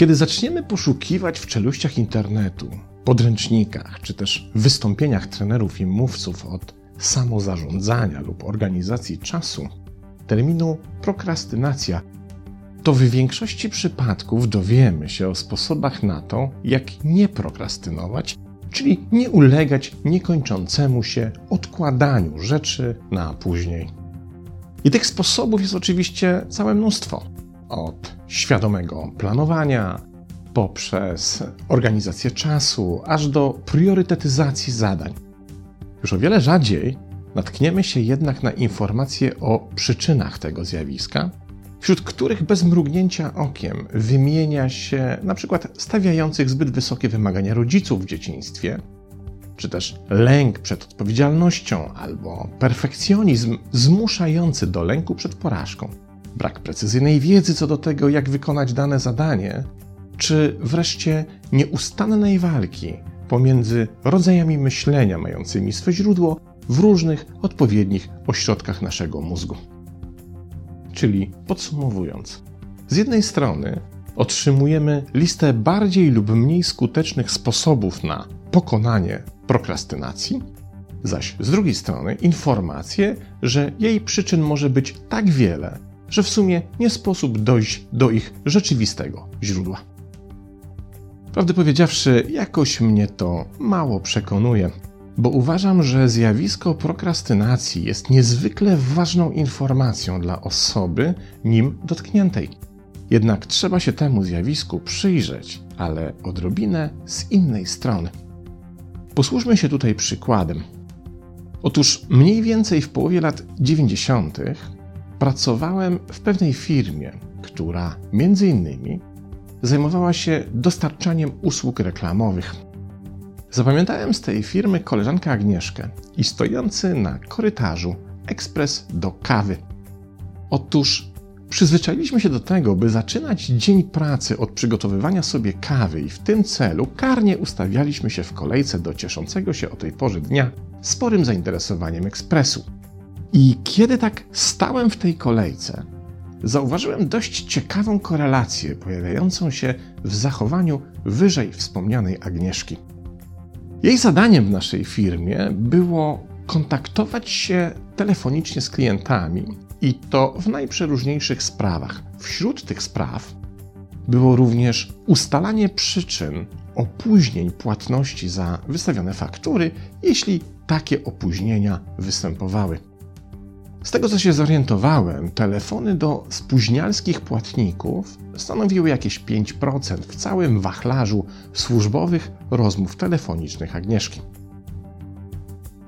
Kiedy zaczniemy poszukiwać w czeluściach internetu, podręcznikach czy też wystąpieniach trenerów i mówców od samozarządzania lub organizacji czasu, terminu prokrastynacja, to w większości przypadków dowiemy się o sposobach na to, jak nie prokrastynować, czyli nie ulegać niekończącemu się odkładaniu rzeczy na później. I tych sposobów jest oczywiście całe mnóstwo. Od świadomego planowania, poprzez organizację czasu, aż do priorytetyzacji zadań. Już o wiele rzadziej natkniemy się jednak na informacje o przyczynach tego zjawiska, wśród których bez mrugnięcia okiem wymienia się na przykład stawiających zbyt wysokie wymagania rodziców w dzieciństwie, czy też lęk przed odpowiedzialnością albo perfekcjonizm zmuszający do lęku przed porażką, brak precyzyjnej wiedzy co do tego, jak wykonać dane zadanie, czy wreszcie nieustannej walki pomiędzy rodzajami myślenia mającymi swe źródło w różnych odpowiednich ośrodkach naszego mózgu. Czyli podsumowując, z jednej strony otrzymujemy listę bardziej lub mniej skutecznych sposobów na pokonanie prokrastynacji, zaś z drugiej strony informację, że jej przyczyn może być tak wiele, że w sumie nie sposób dojść do ich rzeczywistego źródła. Prawdę powiedziawszy, jakoś mnie to mało przekonuje, bo uważam, że zjawisko prokrastynacji jest niezwykle ważną informacją dla osoby nim dotkniętej. Jednak trzeba się temu zjawisku przyjrzeć, ale odrobinę z innej strony. Posłużmy się tutaj przykładem. Otóż mniej więcej w połowie lat 90. pracowałem w pewnej firmie, która między innymi zajmowała się dostarczaniem usług reklamowych. Zapamiętałem z tej firmy koleżankę Agnieszkę i stojący na korytarzu ekspres do kawy. Otóż przyzwyczailiśmy się do tego, by zaczynać dzień pracy od przygotowywania sobie kawy i w tym celu karnie ustawialiśmy się w kolejce do cieszącego się o tej porze dnia sporym zainteresowaniem ekspresu. I kiedy tak stałem w tej kolejce, zauważyłem dość ciekawą korelację pojawiającą się w zachowaniu wyżej wspomnianej Agnieszki. Jej zadaniem w naszej firmie było kontaktować się telefonicznie z klientami i to w najprzeróżniejszych sprawach. Wśród tych spraw było również ustalanie przyczyn opóźnień płatności za wystawione faktury, jeśli takie opóźnienia występowały. Z tego co się zorientowałem, telefony do spóźnialskich płatników stanowiły jakieś 5% w całym wachlarzu służbowych rozmów telefonicznych Agnieszki.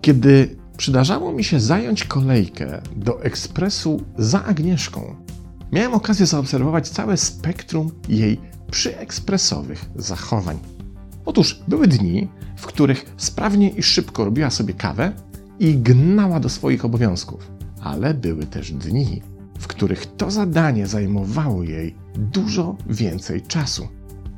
Kiedy przydarzało mi się zająć kolejkę do ekspresu za Agnieszką, miałem okazję zaobserwować całe spektrum jej przyekspresowych zachowań. Otóż były dni, w których sprawnie i szybko robiła sobie kawę i gnała do swoich obowiązków ale były też dni, w których to zadanie zajmowało jej dużo więcej czasu.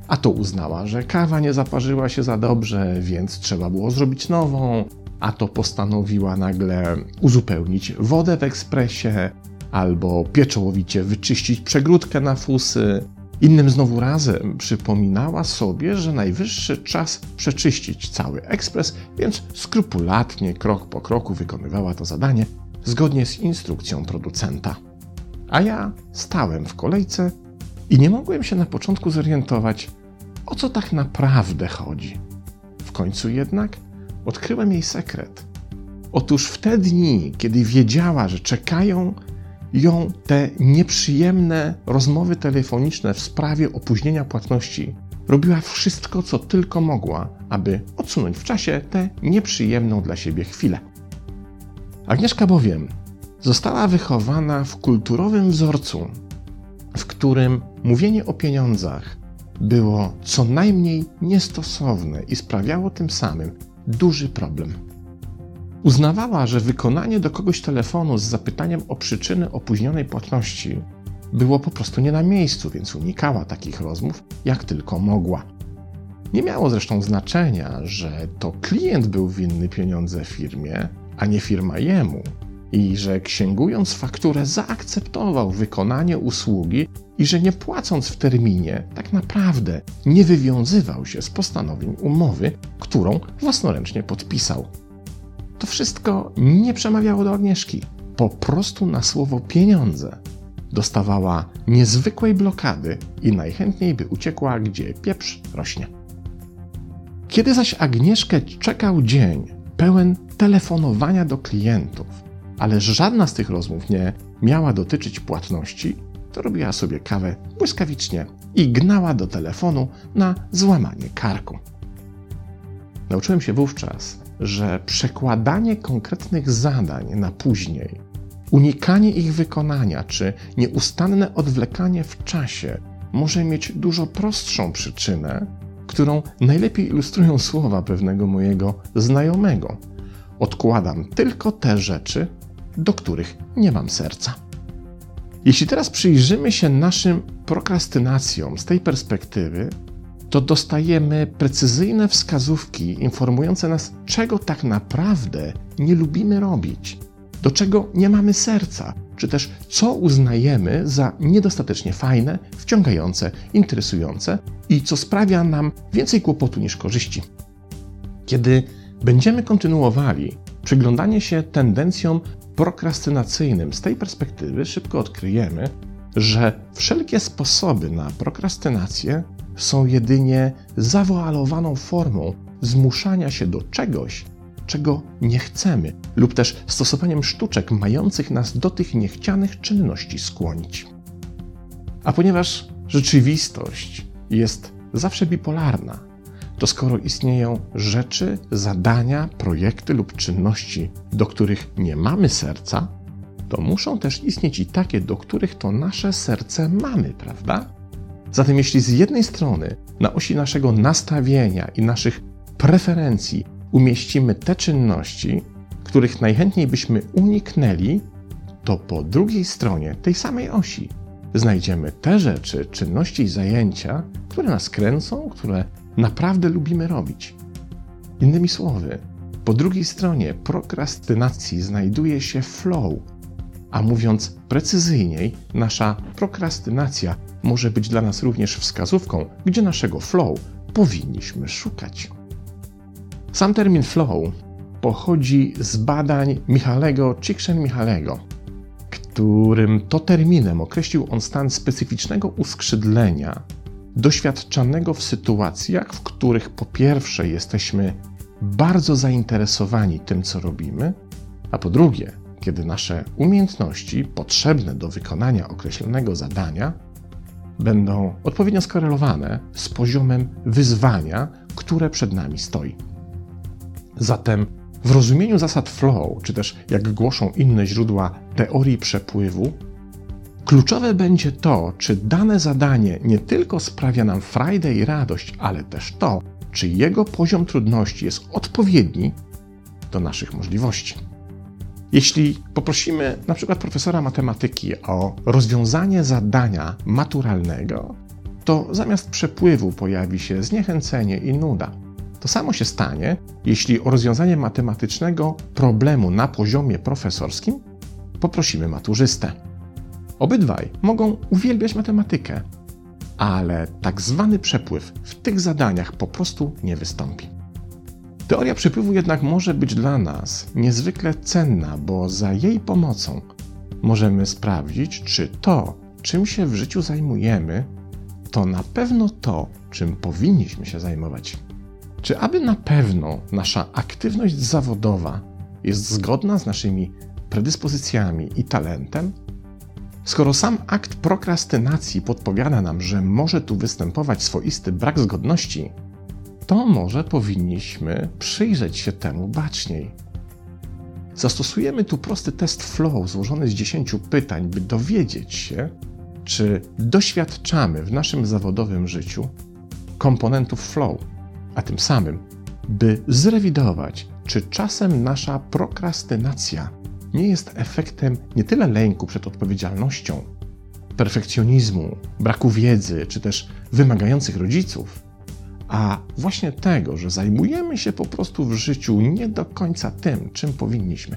A to uznała, że kawa nie zaparzyła się za dobrze, więc trzeba było zrobić nową, a to postanowiła nagle uzupełnić wodę w ekspresie, albo pieczołowicie wyczyścić przegródkę na fusy. Innym znowu razem przypominała sobie, że najwyższy czas przeczyścić cały ekspres, więc skrupulatnie, krok po kroku wykonywała to zadanie, zgodnie z instrukcją producenta. A ja stałem w kolejce i nie mogłem się na początku zorientować, o co tak naprawdę chodzi. W końcu jednak odkryłem jej sekret. Otóż w te dni, kiedy wiedziała, że czekają ją te nieprzyjemne rozmowy telefoniczne w sprawie opóźnienia płatności, robiła wszystko, co tylko mogła, aby odsunąć w czasie tę nieprzyjemną dla siebie chwilę. Agnieszka bowiem została wychowana w kulturowym wzorcu, w którym mówienie o pieniądzach było co najmniej niestosowne i sprawiało tym samym duży problem. Uznawała, że wykonanie do kogoś telefonu z zapytaniem o przyczyny opóźnionej płatności było po prostu nie na miejscu, więc unikała takich rozmów jak tylko mogła. Nie miało zresztą znaczenia, że to klient był winny pieniądze firmie, a nie firma jemu, i że księgując fakturę zaakceptował wykonanie usługi i że nie płacąc w terminie, tak naprawdę nie wywiązywał się z postanowień umowy, którą własnoręcznie podpisał. To wszystko nie przemawiało do Agnieszki. Po prostu na słowo pieniądze dostawała niezwykłej blokady i najchętniej by uciekła, gdzie pieprz rośnie. Kiedy zaś Agnieszkę czekał dzień pełen telefonowania do klientów, ale żadna z tych rozmów nie miała dotyczyć płatności, to robiła sobie kawę błyskawicznie i gnała do telefonu na złamanie karku. Nauczyłem się wówczas, że przekładanie konkretnych zadań na później, unikanie ich wykonania czy nieustanne odwlekanie w czasie może mieć dużo prostszą przyczynę, którą najlepiej ilustrują słowa pewnego mojego znajomego. Odkładam tylko te rzeczy, do których nie mam serca. Jeśli teraz przyjrzymy się naszym prokrastynacjom z tej perspektywy, to dostajemy precyzyjne wskazówki informujące nas, czego tak naprawdę nie lubimy robić, do czego nie mamy serca, czy też co uznajemy za niedostatecznie fajne, wciągające, interesujące i co sprawia nam więcej kłopotu niż korzyści. Kiedy będziemy kontynuowali przyglądanie się tendencjom prokrastynacyjnym z tej perspektywy, szybko odkryjemy, że wszelkie sposoby na prokrastynację są jedynie zawoalowaną formą zmuszania się do czegoś, czego nie chcemy, lub też stosowaniem sztuczek mających nas do tych niechcianych czynności skłonić. A ponieważ rzeczywistość jest zawsze bipolarna, to skoro istnieją rzeczy, zadania, projekty lub czynności, do których nie mamy serca, to muszą też istnieć i takie, do których to nasze serce mamy, prawda? Zatem jeśli z jednej strony na osi naszego nastawienia i naszych preferencji umieścimy te czynności, których najchętniej byśmy uniknęli, to po drugiej stronie tej samej osi znajdziemy te rzeczy, czynności i zajęcia, które nas kręcą, które naprawdę lubimy robić. Innymi słowy, po drugiej stronie prokrastynacji znajduje się flow, a mówiąc precyzyjniej, nasza prokrastynacja może być dla nas również wskazówką, gdzie naszego flow powinniśmy szukać. Sam termin flow pochodzi z badań Michalego Csikszentmihalego, którym to terminem określił on stan specyficznego uskrzydlenia doświadczanego w sytuacjach, w których po pierwsze jesteśmy bardzo zainteresowani tym, co robimy, a po drugie, kiedy nasze umiejętności potrzebne do wykonania określonego zadania będą odpowiednio skorelowane z poziomem wyzwania, które przed nami stoi. Zatem w rozumieniu zasad flow, czy też jak głoszą inne źródła teorii przepływu, kluczowe będzie to, czy dane zadanie nie tylko sprawia nam frajdę i radość, ale też to, czy jego poziom trudności jest odpowiedni do naszych możliwości. Jeśli poprosimy na przykład profesora matematyki o rozwiązanie zadania maturalnego, to zamiast przepływu pojawi się zniechęcenie i nuda. To samo się stanie, jeśli o rozwiązanie matematycznego problemu na poziomie profesorskim poprosimy maturzystę. Obydwaj mogą uwielbiać matematykę, ale tak zwany przepływ w tych zadaniach po prostu nie wystąpi. Teoria przepływu jednak może być dla nas niezwykle cenna, bo za jej pomocą możemy sprawdzić, czy to, czym się w życiu zajmujemy, to na pewno to, czym powinniśmy się zajmować. Czy aby na pewno nasza aktywność zawodowa jest zgodna z naszymi predyspozycjami i talentem? Skoro sam akt prokrastynacji podpowiada nam, że może tu występować swoisty brak zgodności, to może powinniśmy przyjrzeć się temu baczniej. Zastosujemy tu prosty test flow złożony z 10 pytań, by dowiedzieć się, czy doświadczamy w naszym zawodowym życiu komponentów flow, a tym samym, by zrewidować, czy czasem nasza prokrastynacja nie jest efektem nie tyle lęku przed odpowiedzialnością, perfekcjonizmu, braku wiedzy, czy też wymagających rodziców, a właśnie tego, że zajmujemy się po prostu w życiu nie do końca tym, czym powinniśmy.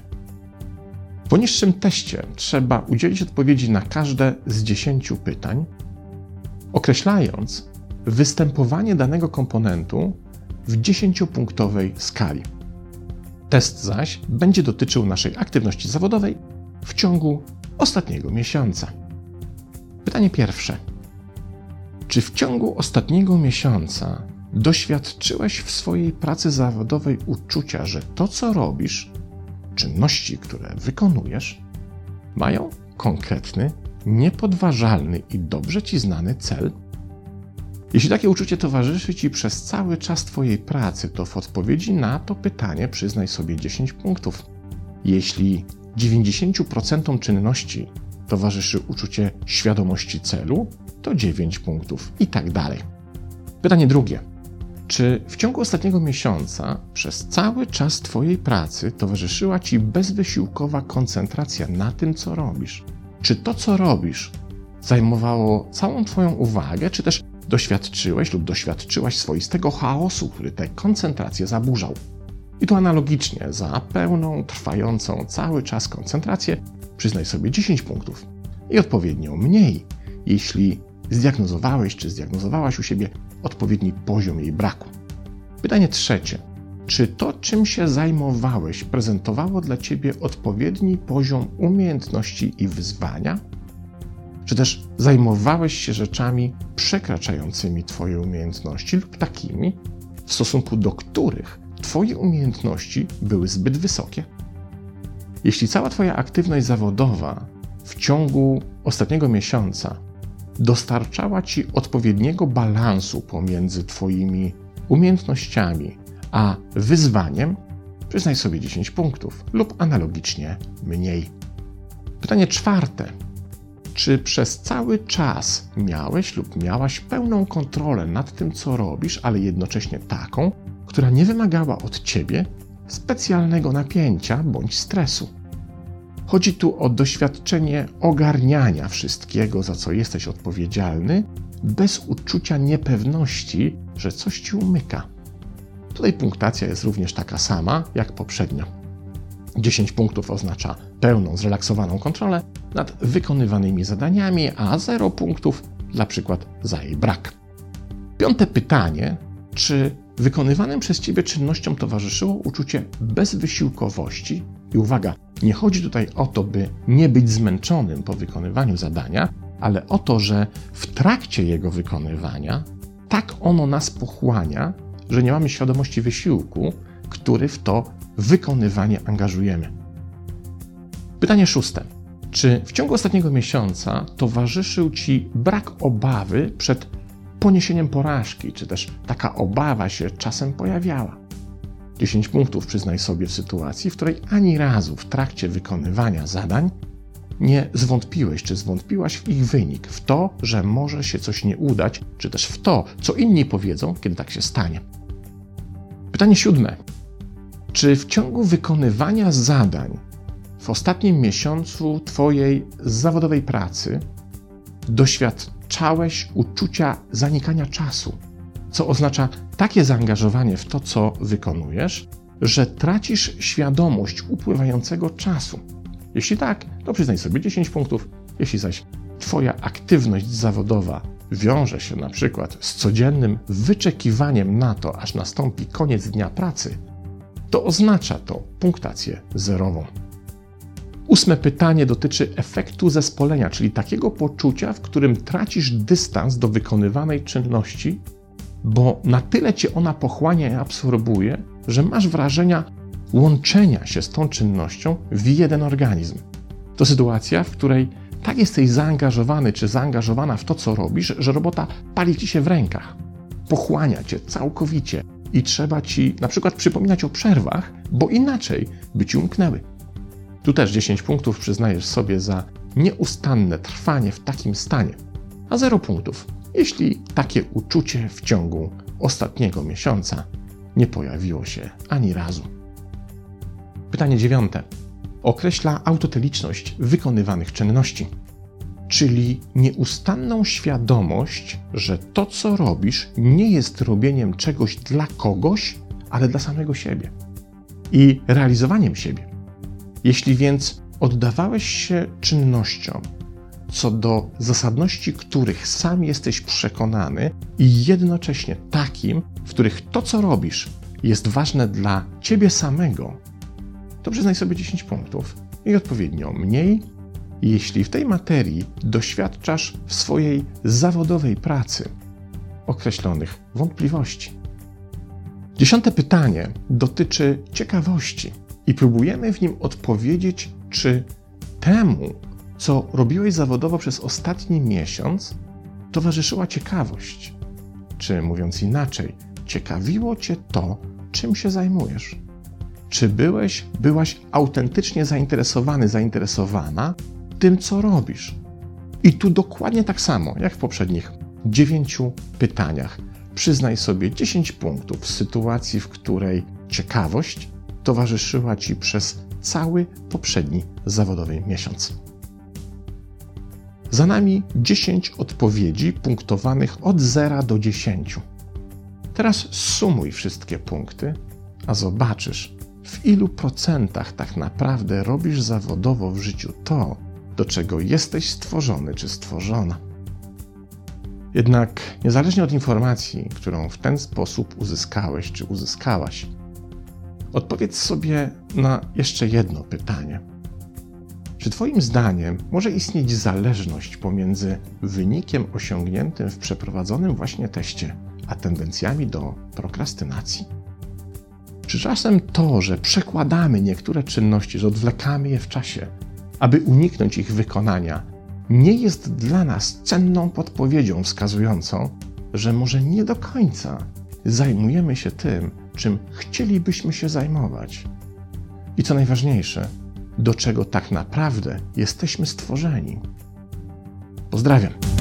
W poniższym teście trzeba udzielić odpowiedzi na każde z 10 pytań, określając występowanie danego komponentu w 10-punktowej skali. Test zaś będzie dotyczył naszej aktywności zawodowej w ciągu ostatniego miesiąca. Pytanie pierwsze. Czy w ciągu ostatniego miesiąca doświadczyłeś w swojej pracy zawodowej uczucia, że to, co robisz, czynności, które wykonujesz, mają konkretny, niepodważalny i dobrze ci znany cel? Jeśli takie uczucie towarzyszy ci przez cały czas Twojej pracy, to w odpowiedzi na to pytanie przyznaj sobie 10 punktów. Jeśli 90% czynności towarzyszy uczucie świadomości celu, to 9 punktów i tak dalej. Pytanie drugie. Czy w ciągu ostatniego miesiąca przez cały czas Twojej pracy towarzyszyła Ci bezwysiłkowa koncentracja na tym, co robisz? Czy to, co robisz, zajmowało całą Twoją uwagę, czy też doświadczyłeś lub doświadczyłaś swoistego chaosu, który tę koncentrację zaburzał? I tu analogicznie za pełną, trwającą cały czas koncentrację przyznaj sobie 10 punktów i odpowiednio mniej, jeśli zdiagnozowałeś czy zdiagnozowałaś u siebie odpowiedni poziom jej braku. Pytanie trzecie. Czy to, czym się zajmowałeś, prezentowało dla ciebie odpowiedni poziom umiejętności i wyzwania? Czy też zajmowałeś się rzeczami przekraczającymi Twoje umiejętności lub takimi, w stosunku do których Twoje umiejętności były zbyt wysokie? Jeśli cała Twoja aktywność zawodowa w ciągu ostatniego miesiąca dostarczała Ci odpowiedniego balansu pomiędzy Twoimi umiejętnościami a wyzwaniem, przyznaj sobie 10 punktów lub analogicznie mniej. Pytanie czwarte. Czy przez cały czas miałeś lub miałaś pełną kontrolę nad tym, co robisz, ale jednocześnie taką, która nie wymagała od ciebie specjalnego napięcia bądź stresu? Chodzi tu o doświadczenie ogarniania wszystkiego, za co jesteś odpowiedzialny, bez uczucia niepewności, że coś ci umyka. Tutaj punktacja jest również taka sama jak poprzednio. 10 punktów oznacza pełną, zrelaksowaną kontrolę nad wykonywanymi zadaniami, a 0 punktów dla przykład za jej brak. Piąte pytanie: czy wykonywanym przez Ciebie czynnościom towarzyszyło uczucie bezwysiłkowości? I uwaga, nie chodzi tutaj o to, by nie być zmęczonym po wykonywaniu zadania, ale o to, że w trakcie jego wykonywania tak ono nas pochłania, że nie mamy świadomości wysiłku, który w to wykonywanie angażujemy. Pytanie szóste. Czy w ciągu ostatniego miesiąca towarzyszył Ci brak obawy przed poniesieniem porażki, czy też taka obawa się czasem pojawiała? 10 punktów przyznaj sobie w sytuacji, w której ani razu w trakcie wykonywania zadań nie zwątpiłeś, czy zwątpiłaś w ich wynik, w to, że może się coś nie udać, czy też w to, co inni powiedzą, kiedy tak się stanie. Pytanie siódme. Czy w ciągu wykonywania zadań w ostatnim miesiącu Twojej zawodowej pracy doświadczałeś uczucia zanikania czasu? co oznacza takie zaangażowanie w to, co wykonujesz, że tracisz świadomość upływającego czasu. Jeśli tak, to przyznaj sobie 10 punktów. Jeśli zaś Twoja aktywność zawodowa wiąże się na przykład z codziennym wyczekiwaniem na to, aż nastąpi koniec dnia pracy, to oznacza to punktację zerową. Ósme pytanie dotyczy efektu zespolenia, czyli takiego poczucia, w którym tracisz dystans do wykonywanej czynności bo na tyle cię ona pochłania i absorbuje, że masz wrażenia łączenia się z tą czynnością w jeden organizm. To sytuacja, w której tak jesteś zaangażowany czy zaangażowana w to, co robisz, że robota pali ci się w rękach, pochłania cię całkowicie i trzeba ci na przykład przypominać o przerwach, bo inaczej by ci umknęły. Tu też 10 punktów przyznajesz sobie za nieustanne trwanie w takim stanie, a 0 punktów jeśli takie uczucie w ciągu ostatniego miesiąca nie pojawiło się ani razu. Pytanie dziewiąte. Określa autoteliczność wykonywanych czynności, czyli nieustanną świadomość, że to, co robisz, nie jest robieniem czegoś dla kogoś, ale dla samego siebie i realizowaniem siebie. Jeśli więc oddawałeś się czynnościom, co do zasadności których sam jesteś przekonany i jednocześnie takim, w których to, co robisz, jest ważne dla ciebie samego, to przyznaj sobie 10 punktów i odpowiednio mniej, jeśli w tej materii doświadczasz w swojej zawodowej pracy określonych wątpliwości. Dziesiąte pytanie dotyczy ciekawości i próbujemy w nim odpowiedzieć, czy temu, co robiłeś zawodowo przez ostatni miesiąc, towarzyszyła ciekawość. Czy mówiąc inaczej, ciekawiło Cię to, czym się zajmujesz? Czy byłeś, byłaś autentycznie zainteresowany, zainteresowana tym, co robisz? I tu dokładnie tak samo, jak w poprzednich dziewięciu pytaniach. Przyznaj sobie 10 punktów w sytuacji, w której ciekawość towarzyszyła Ci przez cały poprzedni zawodowy miesiąc. Za nami 10 odpowiedzi punktowanych od 0 do 10. Teraz sumuj wszystkie punkty, a zobaczysz, w ilu procentach tak naprawdę robisz zawodowo w życiu to, do czego jesteś stworzony czy stworzona. Jednak niezależnie od informacji, którą w ten sposób uzyskałeś czy uzyskałaś, odpowiedz sobie na jeszcze jedno pytanie. Czy Twoim zdaniem może istnieć zależność pomiędzy wynikiem osiągniętym w przeprowadzonym właśnie teście, a tendencjami do prokrastynacji? Czy czasem to, że przekładamy niektóre czynności, że odwlekamy je w czasie, aby uniknąć ich wykonania, nie jest dla nas cenną podpowiedzią wskazującą, że może nie do końca zajmujemy się tym, czym chcielibyśmy się zajmować? I co najważniejsze, do czego tak naprawdę jesteśmy stworzeni. Pozdrawiam.